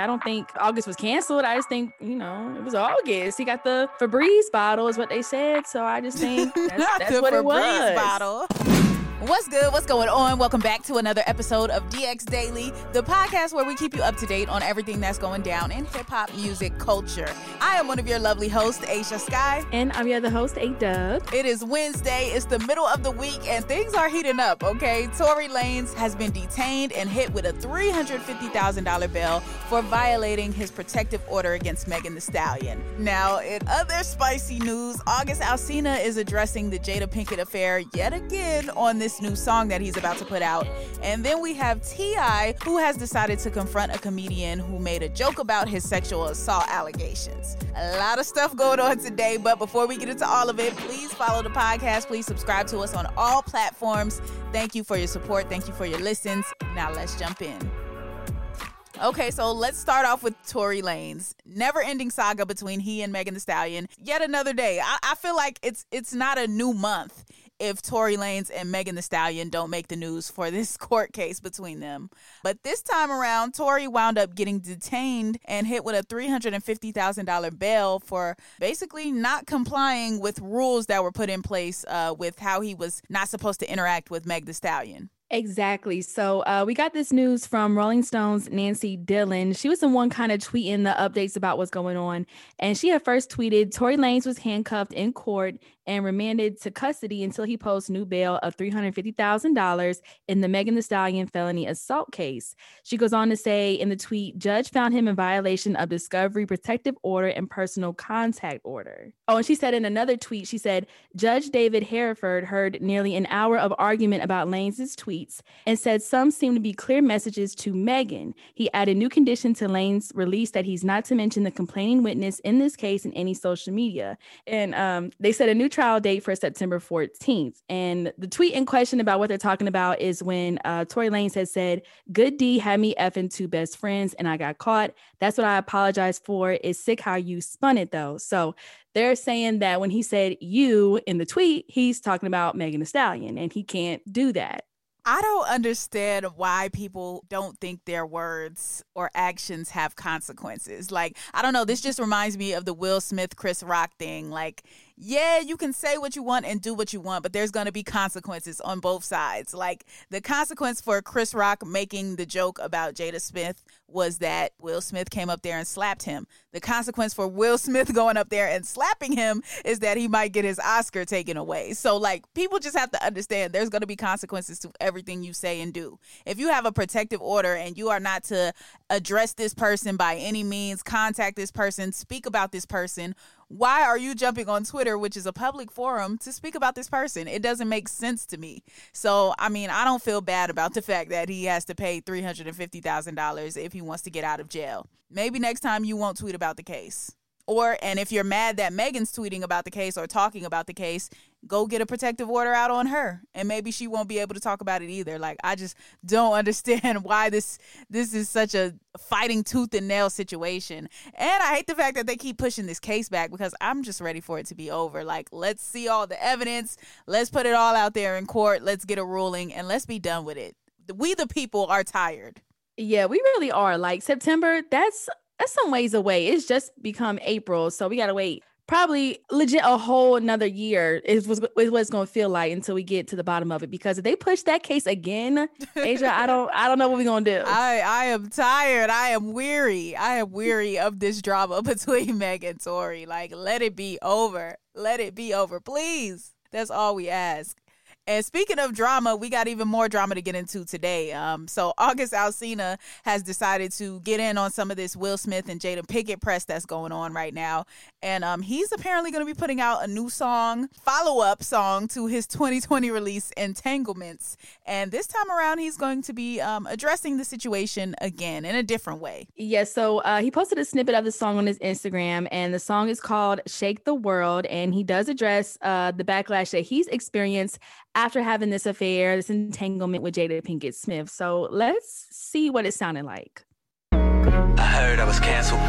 Yeah, I don't think August was canceled. I just think, you know, it was August. He got the Febreze bottle, is what they said. So I just think that's, that's what Febreze it was. bottle. What's good? What's going on? Welcome back to another episode of DX Daily, the podcast where we keep you up to date on everything that's going down in hip hop music culture. I am one of your lovely hosts, Ashia Skye. And I'm your other host, Ayeeedubb. It is Wednesday, it's the middle of the week, and things are heating up, okay? Tory Lanez has been detained and hit with a $350,000 bail for violating his protective order against Megan Thee Stallion. Now, in other spicy news, August Alsina is addressing the Jada Pinkett affair yet again on this new song that he's about to put out. And then we have T.I., who has decided to confront a comedian who made a joke about his sexual assault allegations. A lot of stuff going on today, but before we get into all of it, please follow the podcast. Please subscribe to us on all platforms. Thank you for your support. Thank you for your listens. Now let's jump in. Okay, so let's start off with Tory Lanez. Never ending saga between he and Megan The Stallion. Yet another day. I, I feel like it's it's not a new month if Tory Lanez and Megan the Stallion don't make the news for this court case between them. But this time around, Tory wound up getting detained and hit with a $350,000 bail for basically not complying with rules that were put in place uh, with how he was not supposed to interact with Meg the Stallion. Exactly. So uh, we got this news from Rolling Stone's Nancy Dillon. She was the one kind of tweeting the updates about what's going on. And she had first tweeted Tory Lanez was handcuffed in court and remanded to custody until he posts new bail of $350,000 in the Megan Thee Stallion felony assault case. She goes on to say in the tweet, judge found him in violation of discovery protective order and personal contact order. Oh, and she said in another tweet, she said, Judge David Herriford heard nearly an hour of argument about Lanez' tweets and said some seem to be clear messages to Megan. He added new condition to Lanez' release that he's not to mention the complaining witness in this case in any social media. And um, they said a new date for September 14th. And the tweet in question about what they're talking about is when uh, Tory Lanez has said, Good D had me effing two best friends and I got caught. That's what I apologize for. It's sick how you spun it though. So they're saying that when he said you in the tweet, he's talking about Megan Thee Stallion and he can't do that. I don't understand why people don't think their words or actions have consequences. Like, I don't know, this just reminds me of the Will Smith Chris Rock thing. Like, yeah, you can say what you want and do what you want, but there's going to be consequences on both sides. Like, the consequence for Chris Rock making the joke about Jada Smith was that Will Smith came up there and slapped him. The consequence for Will Smith going up there and slapping him is that he might get his Oscar taken away. So, like, people just have to understand there's going to be consequences to everything you say and do. If you have a protective order and you are not to address this person by any means, contact this person, speak about this person, why are you jumping on Twitter, which is a public forum, to speak about this person? It doesn't make sense to me. So, I mean, I don't feel bad about the fact that he has to pay $350,000 if he wants to get out of jail. Maybe next time you won't tweet about the case. Or, and if you're mad that Megan's tweeting about the case or talking about the case, go get a protective order out on her. And maybe she won't be able to talk about it either. Like, I just don't understand why this this is such a fighting tooth and nail situation. And I hate the fact that they keep pushing this case back because I'm just ready for it to be over. Like, let's see all the evidence. Let's put it all out there in court. Let's get a ruling and let's be done with it. We the people are tired. Yeah, we really are. Like September, that's that's some ways away. It's just become April, so we gotta wait probably legit a whole another year is was what it's to feel like until we get to the bottom of it. Because if they push that case again, Ashia, I don't, I don't know what we're to do. I, I am tired. I am weary. I am weary of this drama between Meg and Tory. Like, let it be over. Let it be over, please. That's all we ask. And speaking of drama, we got even more drama to get into today. Um, so August Alsina has decided to get in on some of this Will Smith and Jada Pinkett press that's going on right now, and um, he's apparently going to be putting out a new song, follow up song to his 2020 release Entanglements. And this time around, he's going to be um, addressing the situation again in a different way. Yes. Yeah, so uh, he posted a snippet of the song on his Instagram, and the song is called "Shake the World," and he does address uh, the backlash that he's experienced after having this affair, this entanglement with Jada Pinkett Smith. So let's see what it sounded like. I heard I was canceled.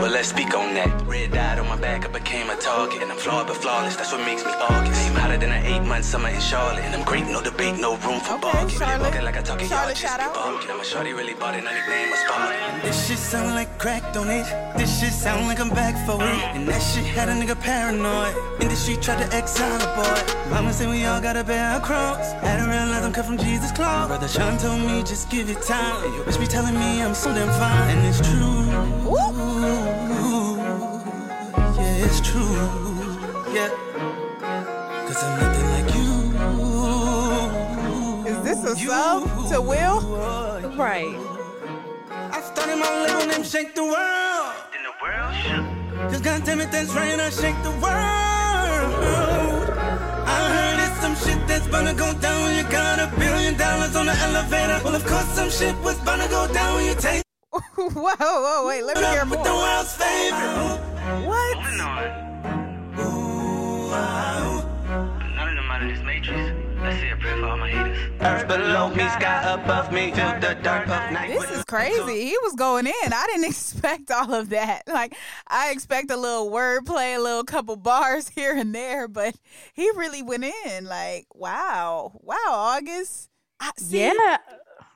Well, let's speak on that. Red dot on my back, I became a target. And I'm flawed but flawless, that's what makes me August. I'm hotter than an eight month summer in Charlotte. And I'm great, no debate, no room for okay, bargain. Charlotte. like I talk Charlotte, shout out. I'm a shorty really bought it, no nickname, a spot. This shit sound like crack, don't it? This shit sound like I'm back for it. And that shit had a nigga paranoid. Industry tried to exile a boy. Mama say we all gotta bear our cross. Had to realize I'm cut from Jesus' claw. Brother Sean told me just give it time. And your bitch be telling me I'm so damn fine. And it's true. Yeah, it's true. Yeah. Cause I'm nothing like you. Is this a sub to Will? Right. I started my label name Shake the World. In the world, shook. Cause goddammit, that's right, I shake the world. I heard it's some shit that's gonna go down when you got a billion dollars on the elevator. Well, of course, some shit was gonna go down when you take whoa, whoa, wait, let me hear with more. the world's favorite. What? Ooh, ah, wow. None of them out of this matrix. Let's say a prayer for all my haters. Earth below me, sky above me, feel the dark of night. This is crazy. He was going in. I didn't expect all of that. Like I expect a little wordplay, a little couple bars here and there, but he really went in. Like, wow. Wow, August. I, see, Yeah.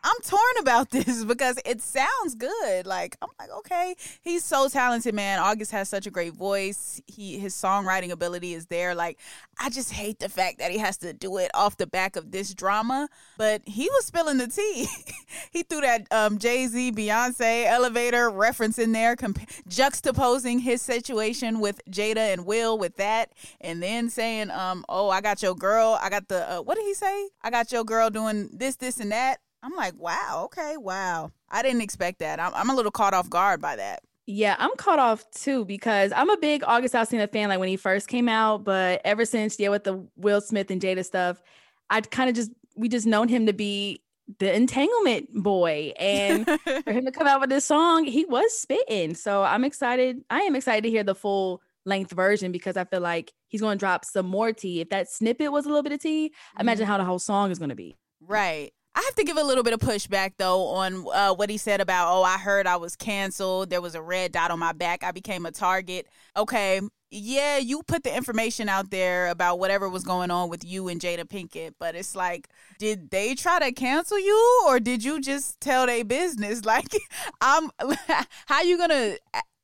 I'm torn about this because it sounds good. Like I'm like, okay, he's so talented, man. August has such a great voice. He his songwriting ability is there. Like I just hate the fact that he has to do it off the back of this drama. But he was spilling the tea. he threw that um, Jay Z Beyonce elevator reference in there, comp- juxtaposing his situation with Jada and Will with that, and then saying, um, "Oh, I got your girl. I got the uh, what did he say? I got your girl doing this, this, and that." I'm like, wow, okay, wow. I didn't expect that. I'm, I'm a little caught off guard by that. Yeah, I'm caught off too because I'm a big August Alsina fan, like when he first came out. But ever since, yeah, with the Will Smith and Jada stuff, I kind of just we just known him to be the entanglement boy, and for him to come out with this song, he was spitting. So I'm excited. I am excited to hear the full length version because I feel like he's going to drop some more tea. If that snippet was a little bit of tea, imagine mm-hmm. how the whole song is going to be. Right. I have to give a little bit of pushback though on uh, what he said about, oh, I heard I was canceled. There was a red dot on my back. I became a target. Okay. Yeah, you put the information out there about whatever was going on with you and Jada Pinkett, but it's like, did they try to cancel you or did you just tell their business? Like, I'm, how you gonna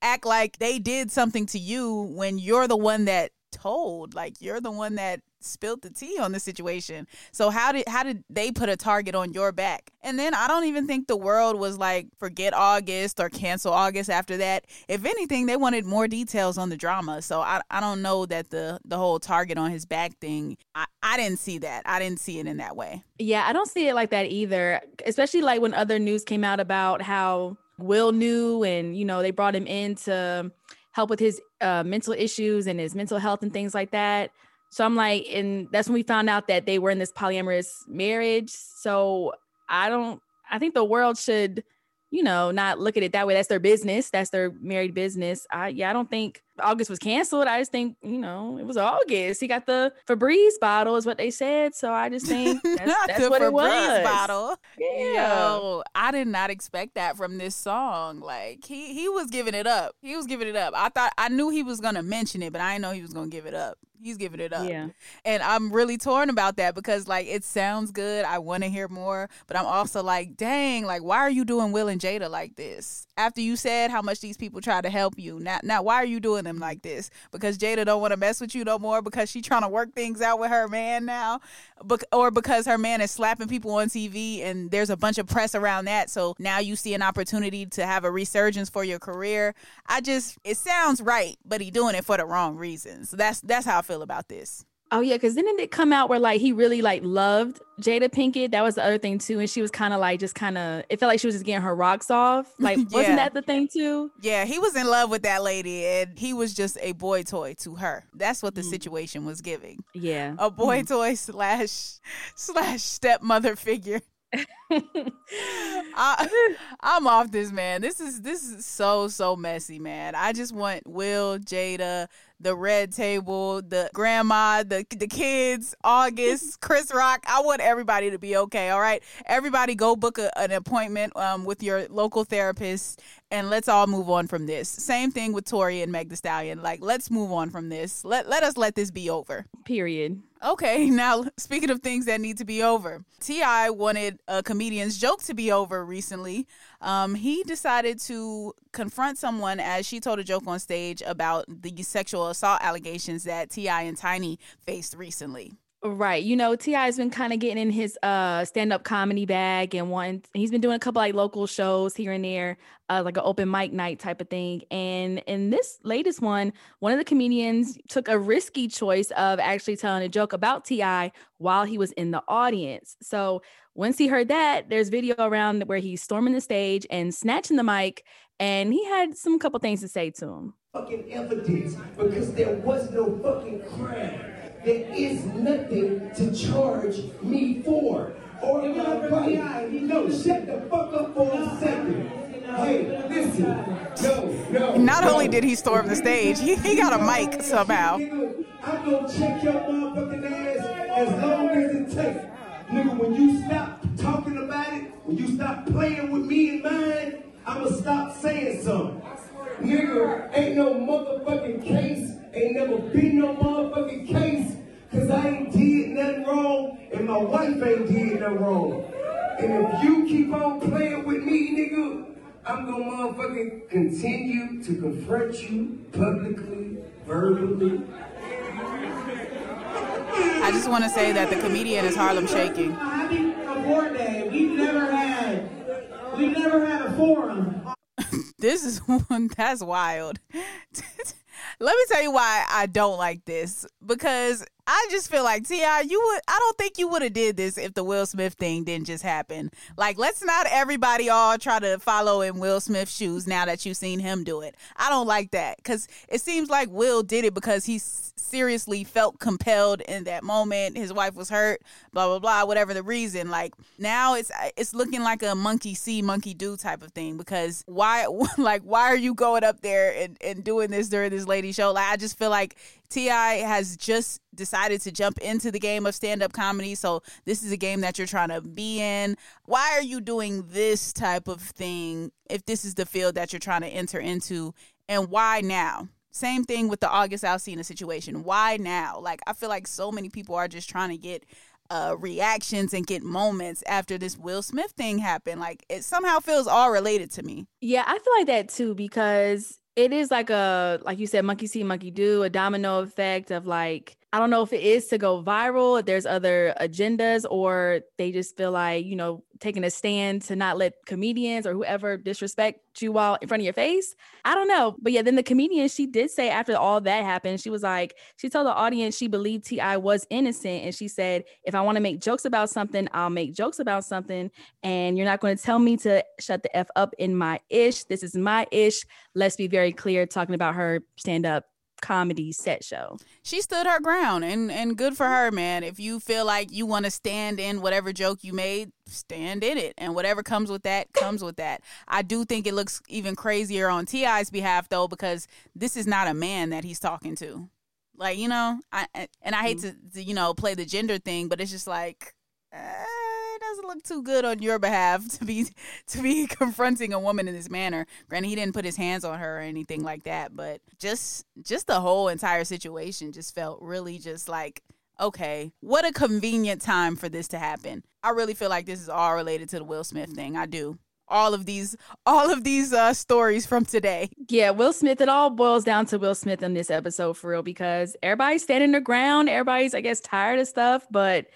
act like they did something to you when you're the one that told? Like, you're the one that spilled the tea on the situation. So how did how did they put a target on your back? And then I don't even think the world was like forget August or cancel August after that. If anything, they wanted more details on the drama. So I I don't know that the the whole target on his back thing. I, I didn't see that. I didn't see it in that way. Yeah, I don't see it like that either. Especially like when other news came out about how Will knew and you know they brought him in to help with his uh, mental issues and his mental health and things like that. So I'm like, and that's when we found out that they were in this polyamorous marriage. So I don't, I think the world should, you know, not look at it that way. That's their business. That's their married business. I, yeah, I don't think August was canceled. I just think, you know, it was August. He got the Febreze bottle, is what they said. So I just think that's, that's what it was. bottle. Yeah. Yo, I did not expect that from this song. Like he he was giving it up. He was giving it up. I thought I knew he was gonna mention it, but I didn't know he was gonna give it up. He's giving it up. Yeah. And I'm really torn about that because like it sounds good. I want to hear more, but I'm also like, dang, like why are you doing Will and Jada like this? After you said how much these people try to help you, now now why are you doing them like this because Jada don't want to mess with you no more because she trying to work things out with her man now, Bec- or because her man is slapping people on TV and there's a bunch of press around that. So now you see an opportunity to have a resurgence for your career. I just it sounds right, but he doing it for the wrong reasons. That's that's how I feel about this. Oh yeah, because then it come out where like he really like loved Jada Pinkett. That was the other thing too, and she was kind of like just kind of. It felt like she was just getting her rocks off. Like Yeah. wasn't that the thing too? Yeah, he was in love with that lady and he was just a boy toy to her. That's what the Mm. situation was giving. Yeah. A boy toy slash slash stepmother figure. I, I'm off this man. This is this is so so messy, man. I just want Will, Jada, the red table, the grandma, the the kids, August, Chris Rock. I want everybody to be okay. All right, everybody, go book a, an appointment um, with your local therapist, and let's all move on from this. Same thing with Tory and Meg The Stallion. Like, let's move on from this. Let let us let this be over. Period. Okay, now speaking of things that need to be over, T.I. wanted a comedian's joke to be over recently. Um, he decided to confront someone as she told a joke on stage about the sexual assault allegations that T.I. and Tiny faced recently. Right. You know, T.I. has been kind of getting in his uh stand-up comedy bag and one he's been doing a couple like local shows here and there, uh like an open mic night type of thing. And in this latest one, one of the comedians took a risky choice of actually telling a joke about T.I. while he was in the audience. So once he heard that, there's video around where he's storming the stage and snatching the mic, and he had some couple things to say to him. fucking evidence because there was no fucking crime. There is nothing to charge me for. Or my right. No, shut the fuck up for a second. Hey, listen. No, no. Not no. only did he storm the stage, he, he got a mic somehow. I'm gonna check your motherfucking ass as long as it takes. Nigga, when you stop talking about it, when you stop playing with me and mine, I'ma stop saying something. Nigga, ain't no motherfucking case, ain't never been no motherfucking case, cause I ain't did nothing wrong, and my wife ain't did nothing wrong. And if you keep on playing with me, nigga, I'm gonna motherfucking continue to confront you publicly, verbally. I just want to say that the comedian is Heather Shanae. Happy Award Day. We've never had, we've never had a forum. This is one that's wild. Let me tell you why I don't like this because I just feel like T.I., you would. I don't think you would have did this if the Will Smith thing didn't just happen. Like, let's not everybody all try to follow in Will Smith's shoes now that you've seen him do it. I don't like that because it seems like Will did it because he seriously felt compelled in that moment. His wife was hurt, blah blah blah, whatever the reason. Like now it's it's looking like a monkey see, monkey do type of thing because why like why are you going up there and, and doing this during this lady show? Like I just feel like T.I. has just decided to jump into the game of stand up comedy. So, this is a game that you're trying to be in. Why are you doing this type of thing if this is the field that you're trying to enter into? And why now? Same thing with the August Alsina situation. Why now? Like, I feel like so many people are just trying to get uh, reactions and get moments after this Will Smith thing happened. Like, it somehow feels all related to me. Yeah, I feel like that too because it is like a like you said, monkey see, monkey do, a domino effect of like I don't know if it is to go viral, if there's other agendas, or they just feel like, you know, taking a stand to not let comedians or whoever disrespect you while in front of your face. I don't know. But yeah, then the comedian, she did say after all that happened, she was like, she told the audience she believed T.I. was innocent. And she said, if I want to make jokes about something, I'll make jokes about something. And you're not going to tell me to shut the F up in my ish. This is my ish. Let's be very clear, talking about her stand up comedy set show. she stood her ground and and good for her man. If you feel like you want to stand in whatever joke you made stand in it and whatever comes with that comes with that. I do think it looks even crazier on T.I.'s behalf though because this is not a man that he's talking to. Like you know i and i hate to, to you know play the gender thing but it's just like uh, doesn't look too good on your behalf to be to be confronting a woman in this manner. Granted, he didn't put his hands on her or anything like that, but just just the whole entire situation just felt really just like okay, what a convenient time for this to happen. I really feel like this is all related to the Will Smith thing. I do. all of these all of these uh stories from today. Yeah, Will Smith, it all boils down to Will Smith in this episode for real because everybody's standing their ground. Everybody's, I guess, tired of stuff, but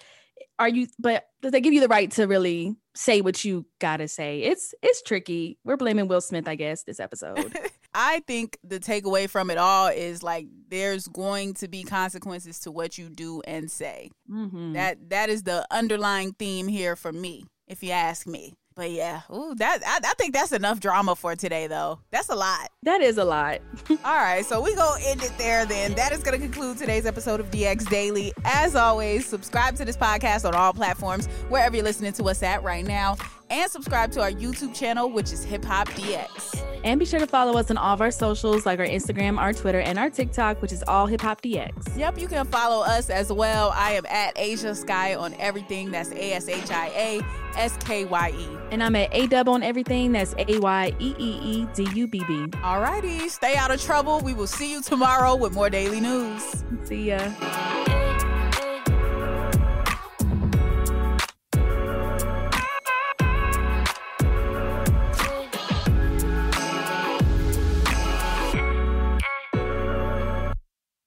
are you but does they give you the right to really say what you gotta say? It's it's tricky. We're blaming Will Smith, I guess, this episode. I think the takeaway from it all is like there's going to be consequences to what you do and say. Mhm. That that is the underlying theme here for me, if you ask me. But yeah, ooh, that I, I think that's enough drama for today, though. That's a lot. That is a lot. All right, so we gonna end it there. Then that is gonna conclude today's episode of DX Daily. As always, subscribe to this podcast on all platforms wherever you're listening to us at right now, and subscribe to our YouTube channel, which is Hip Hop DX. And be sure to follow us on all of our socials like our Instagram, our Twitter, and our TikTok, which is all Hip Hop DX. Yep, you can follow us as well. I am at Ashia Skye on everything. That's A S H I A S K Y E. And I'm at Ayeeedubb on everything. That's A Y E E E D U B B. Alrighty, stay out of trouble. We will see you tomorrow with more daily news. See ya.